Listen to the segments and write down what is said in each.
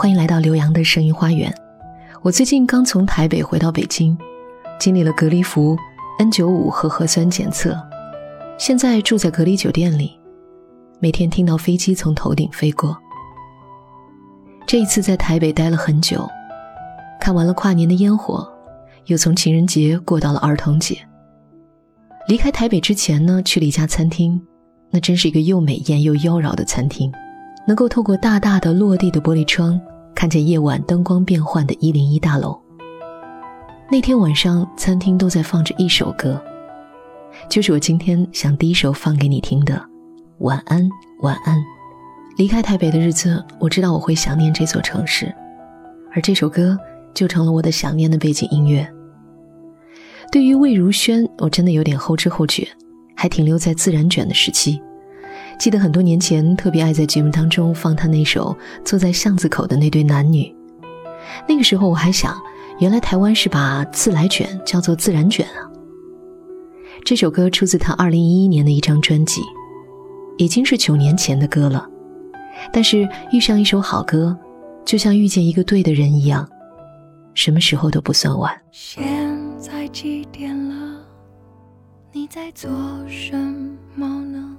欢迎来到刘洋的声音花园。我最近刚从台北回到北京，经历了隔离服、N 九五和核酸检测，现在住在隔离酒店里，每天听到飞机从头顶飞过。这一次在台北待了很久，看完了跨年的烟火，又从情人节过到了儿童节。离开台北之前呢，去了一家餐厅，那真是一个又美艳又妖娆的餐厅。能够透过大大的落地的玻璃窗，看见夜晚灯光变幻的一零一大楼。那天晚上，餐厅都在放着一首歌，就是我今天想第一首放给你听的《晚安晚安》。离开台北的日子，我知道我会想念这座城市，而这首歌就成了我的想念的背景音乐。对于魏如萱，我真的有点后知后觉，还停留在自然卷的时期。记得很多年前，特别爱在节目当中放他那首《坐在巷子口的那对男女》。那个时候我还想，原来台湾是把自来卷叫做自然卷啊。这首歌出自他二零一一年的一张专辑，已经是九年前的歌了。但是遇上一首好歌，就像遇见一个对的人一样，什么时候都不算晚。现在几点了？你在做什么呢？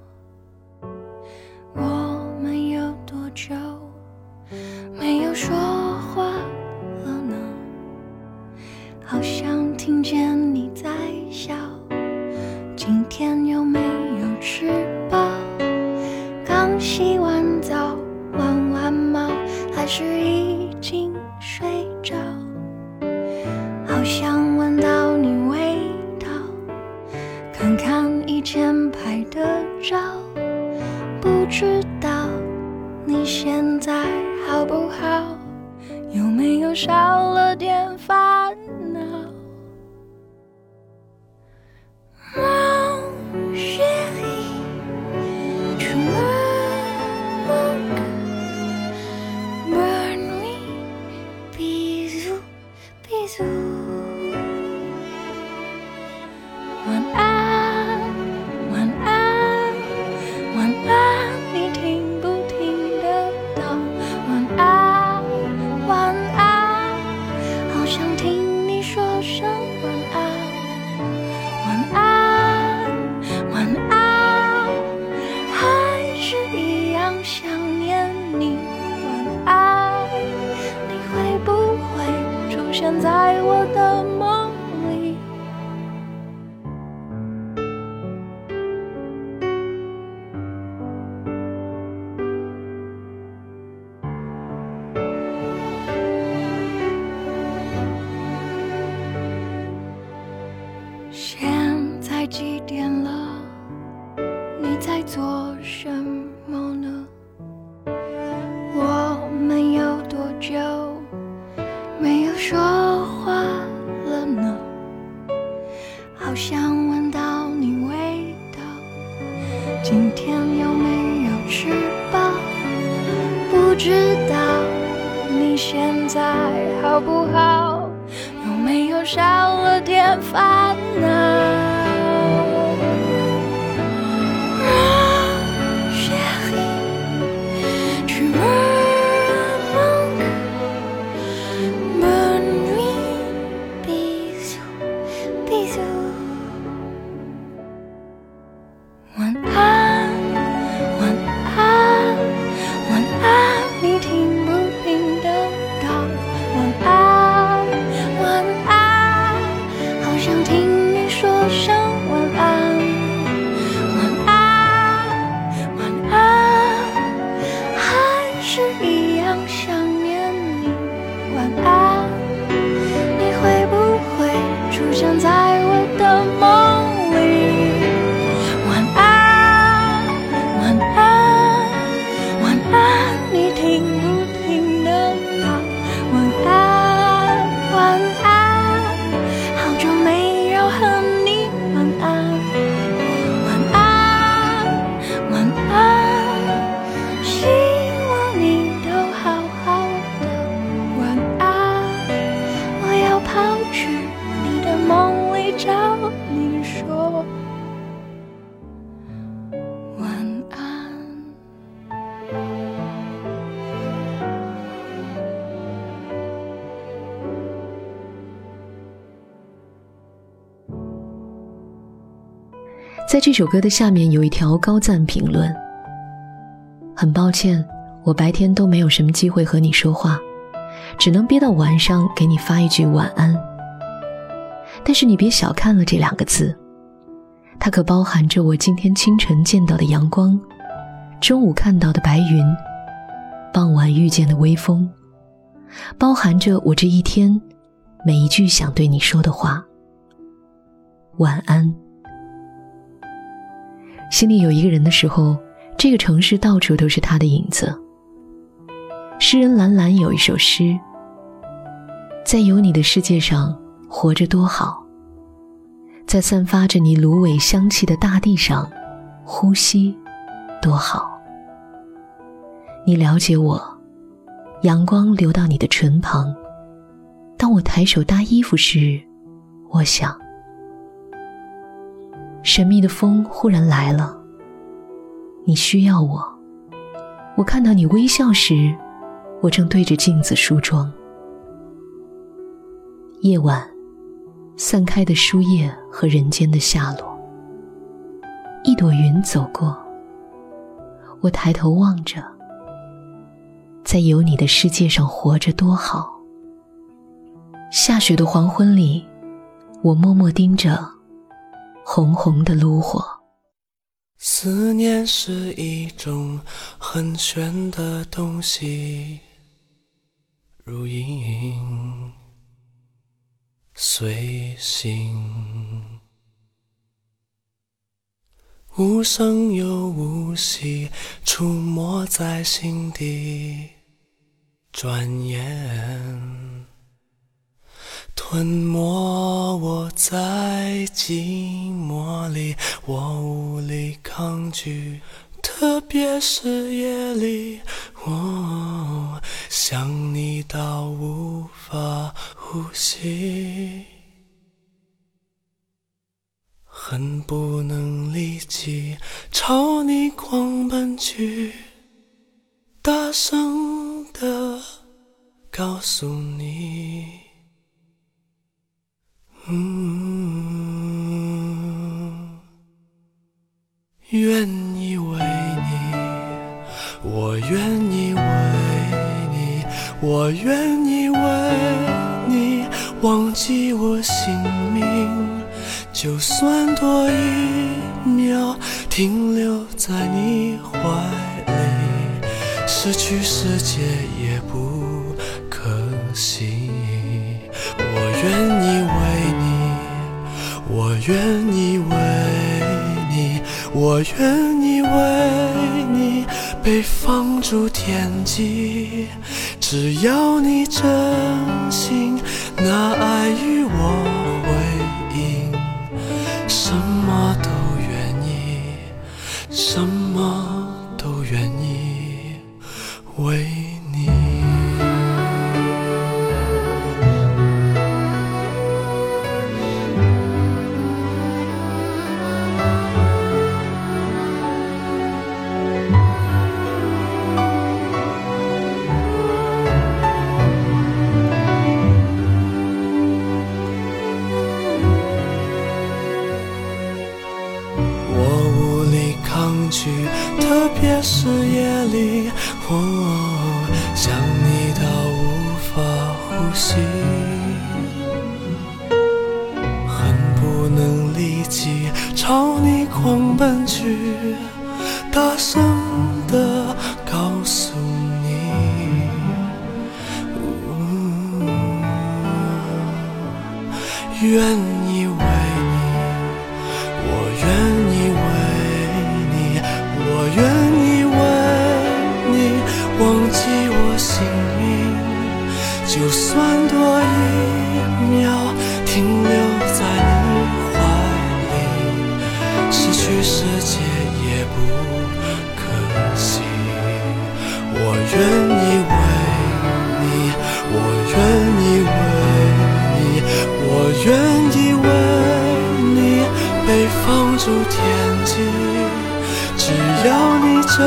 我们有多久你。在这首歌的下面有一条高赞评论。很抱歉，我白天都没有什么机会和你说话，只能憋到晚上给你发一句晚安。但是你别小看了这两个字，它可包含着我今天清晨见到的阳光，中午看到的白云，傍晚遇见的微风，包含着我这一天每一句想对你说的话。晚安。心里有一个人的时候。这个城市到处都是他的影子。诗人蓝蓝有一首诗：“在有你的世界上活着多好，在散发着你芦苇香气的大地上呼吸多好。你了解我，阳光流到你的唇旁。当我抬手搭衣服时，我想，神秘的风忽然来了。”你需要我。我看到你微笑时，我正对着镜子梳妆。夜晚，散开的书页和人间的下落。一朵云走过，我抬头望着，在有你的世界上活着多好。下雪的黄昏里，我默默盯着红红的炉火。思念是一种很玄的东西，如影随形，无声又无息，出没在心底，转眼。吞没我在寂寞里，我无力抗拒，特别是夜里，我想你到无法呼吸，恨不能立即朝你狂奔去，大声的告诉你。只要能立即朝你狂奔去，大声的告诉你，愿天际，只要你真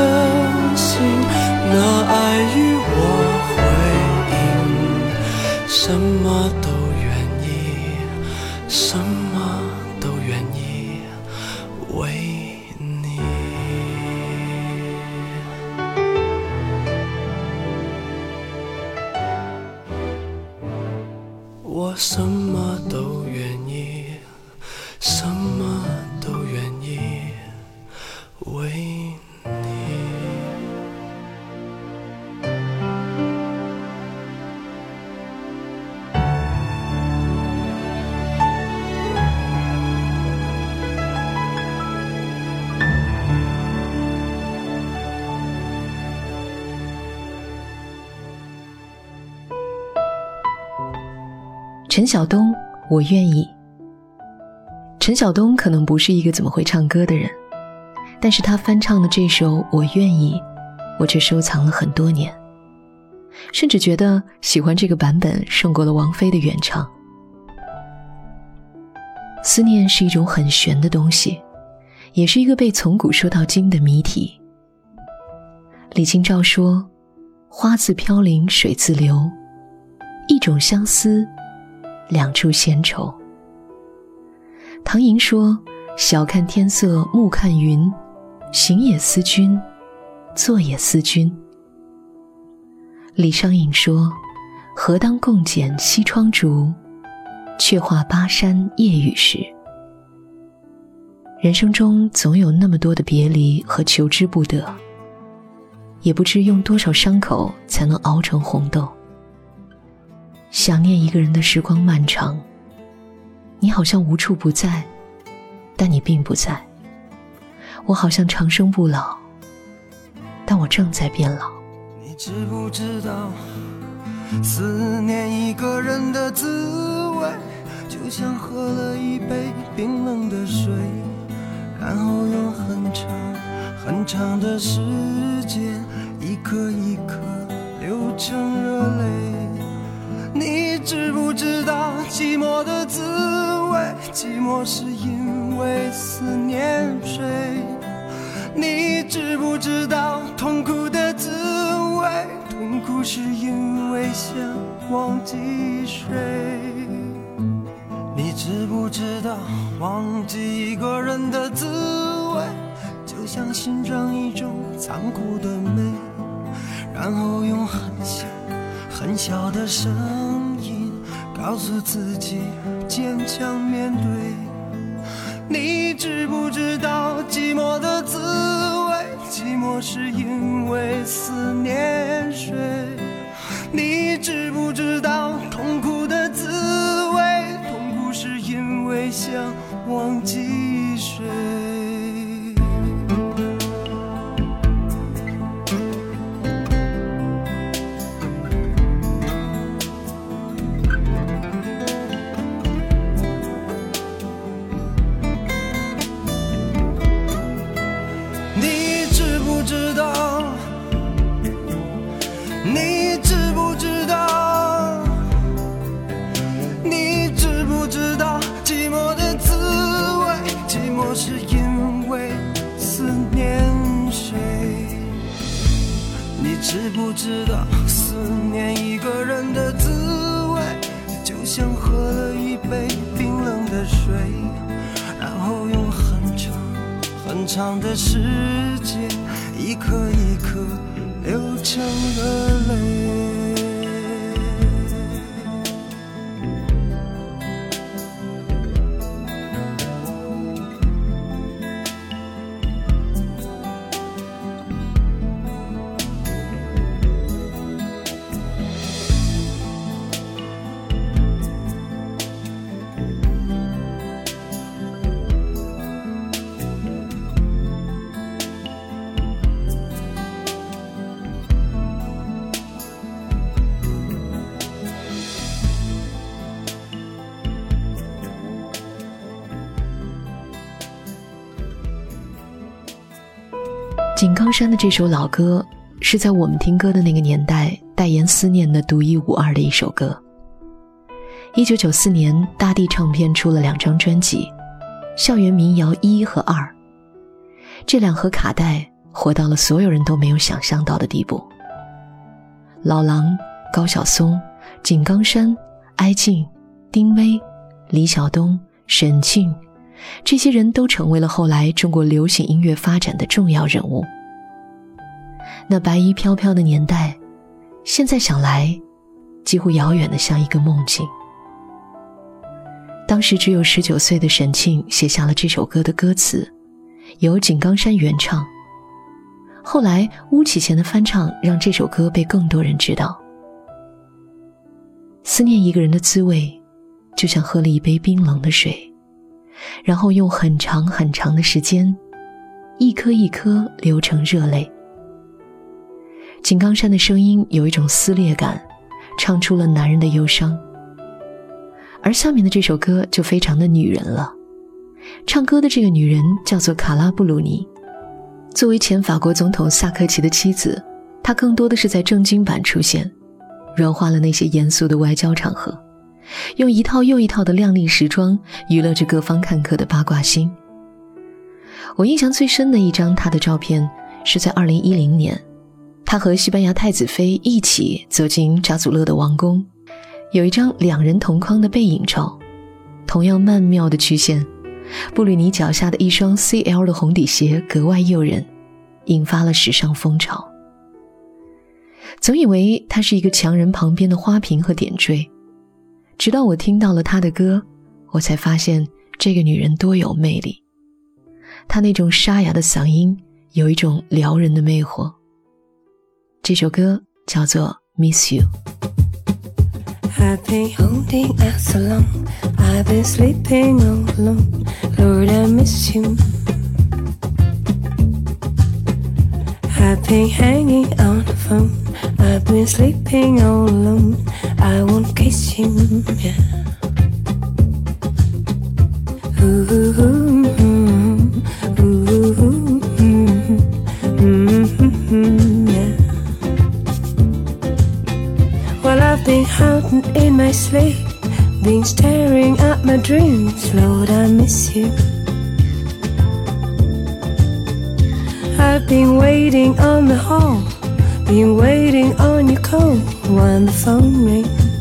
陈晓东，我愿意。陈晓东可能不是一个怎么会唱歌的人，但是他翻唱的这首《我愿意》，我却收藏了很多年，甚至觉得喜欢这个版本胜过了王菲的原唱。思念是一种很玄的东西，也是一个被从古说到今的谜题。李清照说：“花自飘零水自流，一种相思。”两处闲愁。唐寅说：“晓看天色暮看云，行也思君，坐也思君。”李商隐说：“何当共剪西窗烛，却话巴山夜雨时。”人生中总有那么多的别离和求之不得，也不知用多少伤口才能熬成红豆。想念一个人的时光漫长，你好像无处不在，但你并不在。我好像长生不老，但我正在变老。你知不知道，思念一个人的滋味，就像喝了一杯冰冷的水，然后用很长很长的时间，一颗一颗流成热泪。你知不知道寂寞的滋味？寂寞是因为思念谁？你知不知道痛苦的滋味？痛苦是因为想忘记谁？你知不知道忘记一个人的滋味，就像欣赏一种残酷的美，然后用很小。很小的声音告诉自己坚强面对。你知不知道寂寞的滋味？寂寞是因为思念谁？你知不知道痛苦的滋味？痛苦是因为想忘记不知道思念一个人的滋味，就像喝了一杯冰冷的水，然后用很长很长的时间，一颗一颗流成了泪。井冈山的这首老歌，是在我们听歌的那个年代代言思念的独一无二的一首歌。一九九四年，大地唱片出了两张专辑，《校园民谣一》和《二》，这两盒卡带火到了所有人都没有想象到的地步。老狼、高晓松、井冈山、哀静、丁薇、李晓东、沈庆。这些人都成为了后来中国流行音乐发展的重要人物。那白衣飘飘的年代，现在想来，几乎遥远的像一个梦境。当时只有十九岁的沈庆写下了这首歌的歌词，由井冈山原唱。后来巫启贤的翻唱让这首歌被更多人知道。思念一个人的滋味，就像喝了一杯冰冷的水，然后用很长很长的时间，一颗一颗流成热泪。井冈山的声音有一种撕裂感，唱出了男人的忧伤。而下面的这首歌就非常的女人了，唱歌的这个女人叫做卡拉布鲁尼。作为前法国总统萨科齐的妻子，她更多的是在正经版出现，软化了那些严肃的外交场合，用一套又一套的靓丽时装娱乐着各方看客的八卦心。我印象最深的一张她的照片是在2010年。他和西班牙太子妃一起走进扎祖勒的王宫，有一张两人同框的背影照，同样曼妙的曲线，布吕尼脚下的一双 CL 的红底鞋格外诱人，引发了时尚风潮。总以为他是一个强人旁边的花瓶和点缀，直到我听到了他的歌，我才发现这个女人多有魅力。她那种沙哑的嗓音，有一种撩人的魅惑。这首歌叫做《Miss You》。I've been holding out so long. I've been sleeping all alone. Lord, I miss you. I've been hanging on the phone. I've been sleeping all alone. I won't kiss you. Yeah. Ooh, ooh, mm-hmm. Mm-hmm, mm-hmm, yeah. Well, I've been hunting in my sleep, been staring at my dreams. Lord, I miss you. I've been waiting on the hall, been waiting on your call. When the phone rings,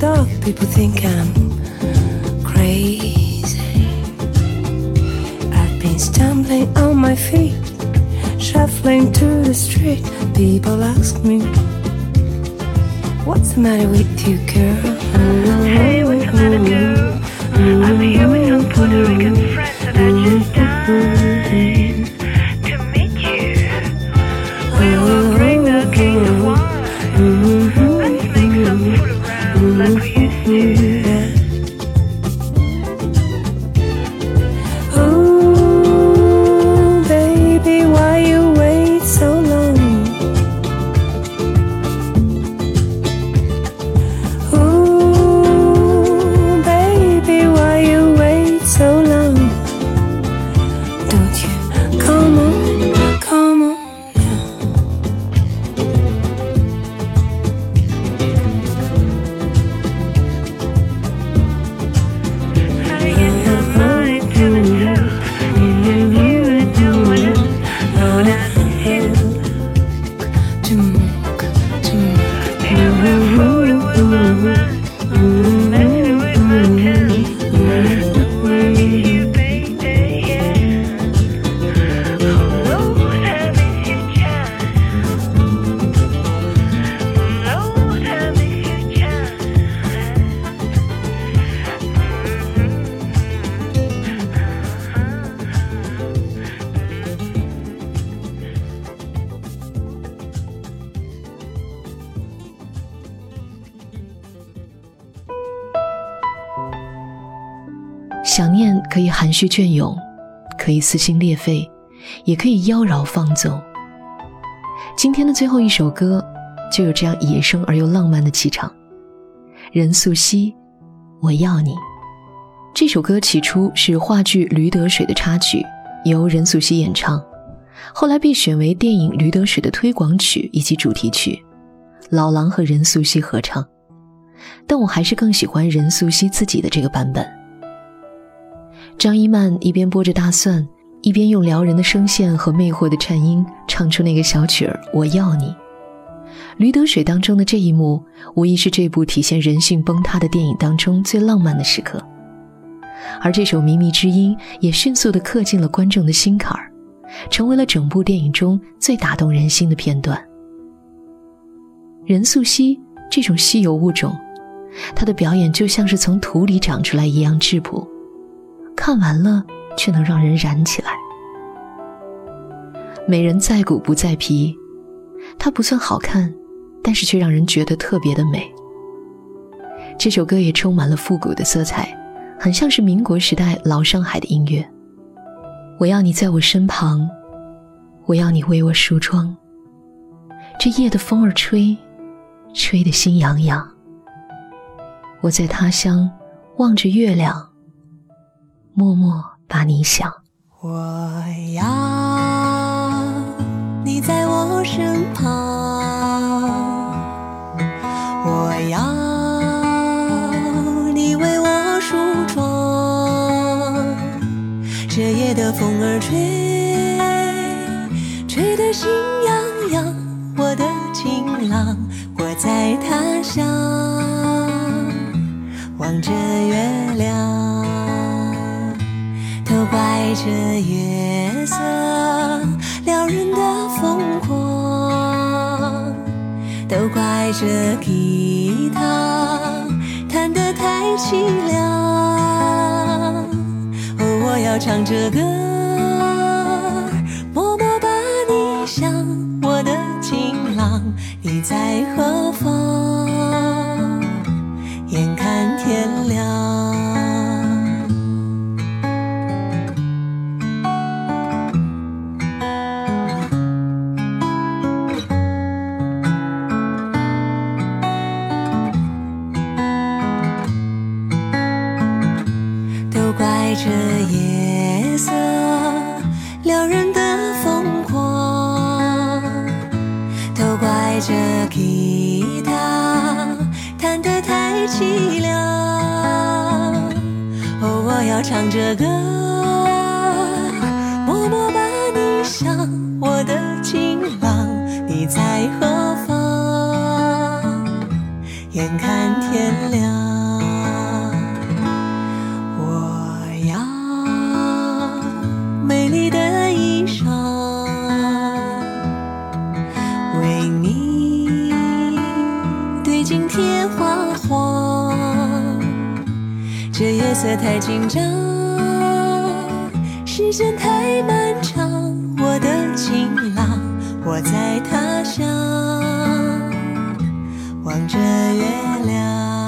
dark, people think I'm crazy. I've been stumbling on my feet, shuffling to the street. People ask me, What's the matter with you, girl? Hey, what's the matter, girl? I'm here with some Puerto Rican friends and I just dying 想念可以含蓄隽永，可以撕心裂肺，也可以妖娆放纵。今天的最后一首歌，就有这样野生而又浪漫的气场。任素汐，我要你。这首歌起初是话剧《驴得水》的插曲，由任素汐演唱，后来被选为电影《驴得水》的推广曲以及主题曲，老狼和任素汐合唱。但我还是更喜欢任素汐自己的这个版本。张一曼一边剥着大蒜，一边用撩人的声线和魅惑的颤音唱出那个小曲儿《我要你》。驴得水当中的这一幕，无疑是这部体现人性崩塌的电影当中最浪漫的时刻。而这首靡靡之音也迅速地刻进了观众的心坎儿，成为了整部电影中最打动人心的片段。任素汐这种稀有物种，她的表演就像是从土里长出来一样质朴，看完了却能让人燃起来。美人在骨不在皮，她不算好看，但是却让人觉得特别的美。这首歌也充满了复古的色彩。很像是民国时代老上海的音乐。我要你在我身旁，我要你为我梳妆。这夜的风儿吹，吹得心痒痒。我在他乡望着月亮，默默把你想。我要你在我身旁，我要你为我梳妆。这夜的风儿吹，吹得心痒痒。我的情郎，我在他乡望着月亮，都怪这月色撩人的疯狂，都怪这吉他弹得太凄凉。哦，我要唱着歌，默默把你想，我的情郎，你在何方？夜色太紧张，时间太漫长。我的情郎，我在他乡望着月亮。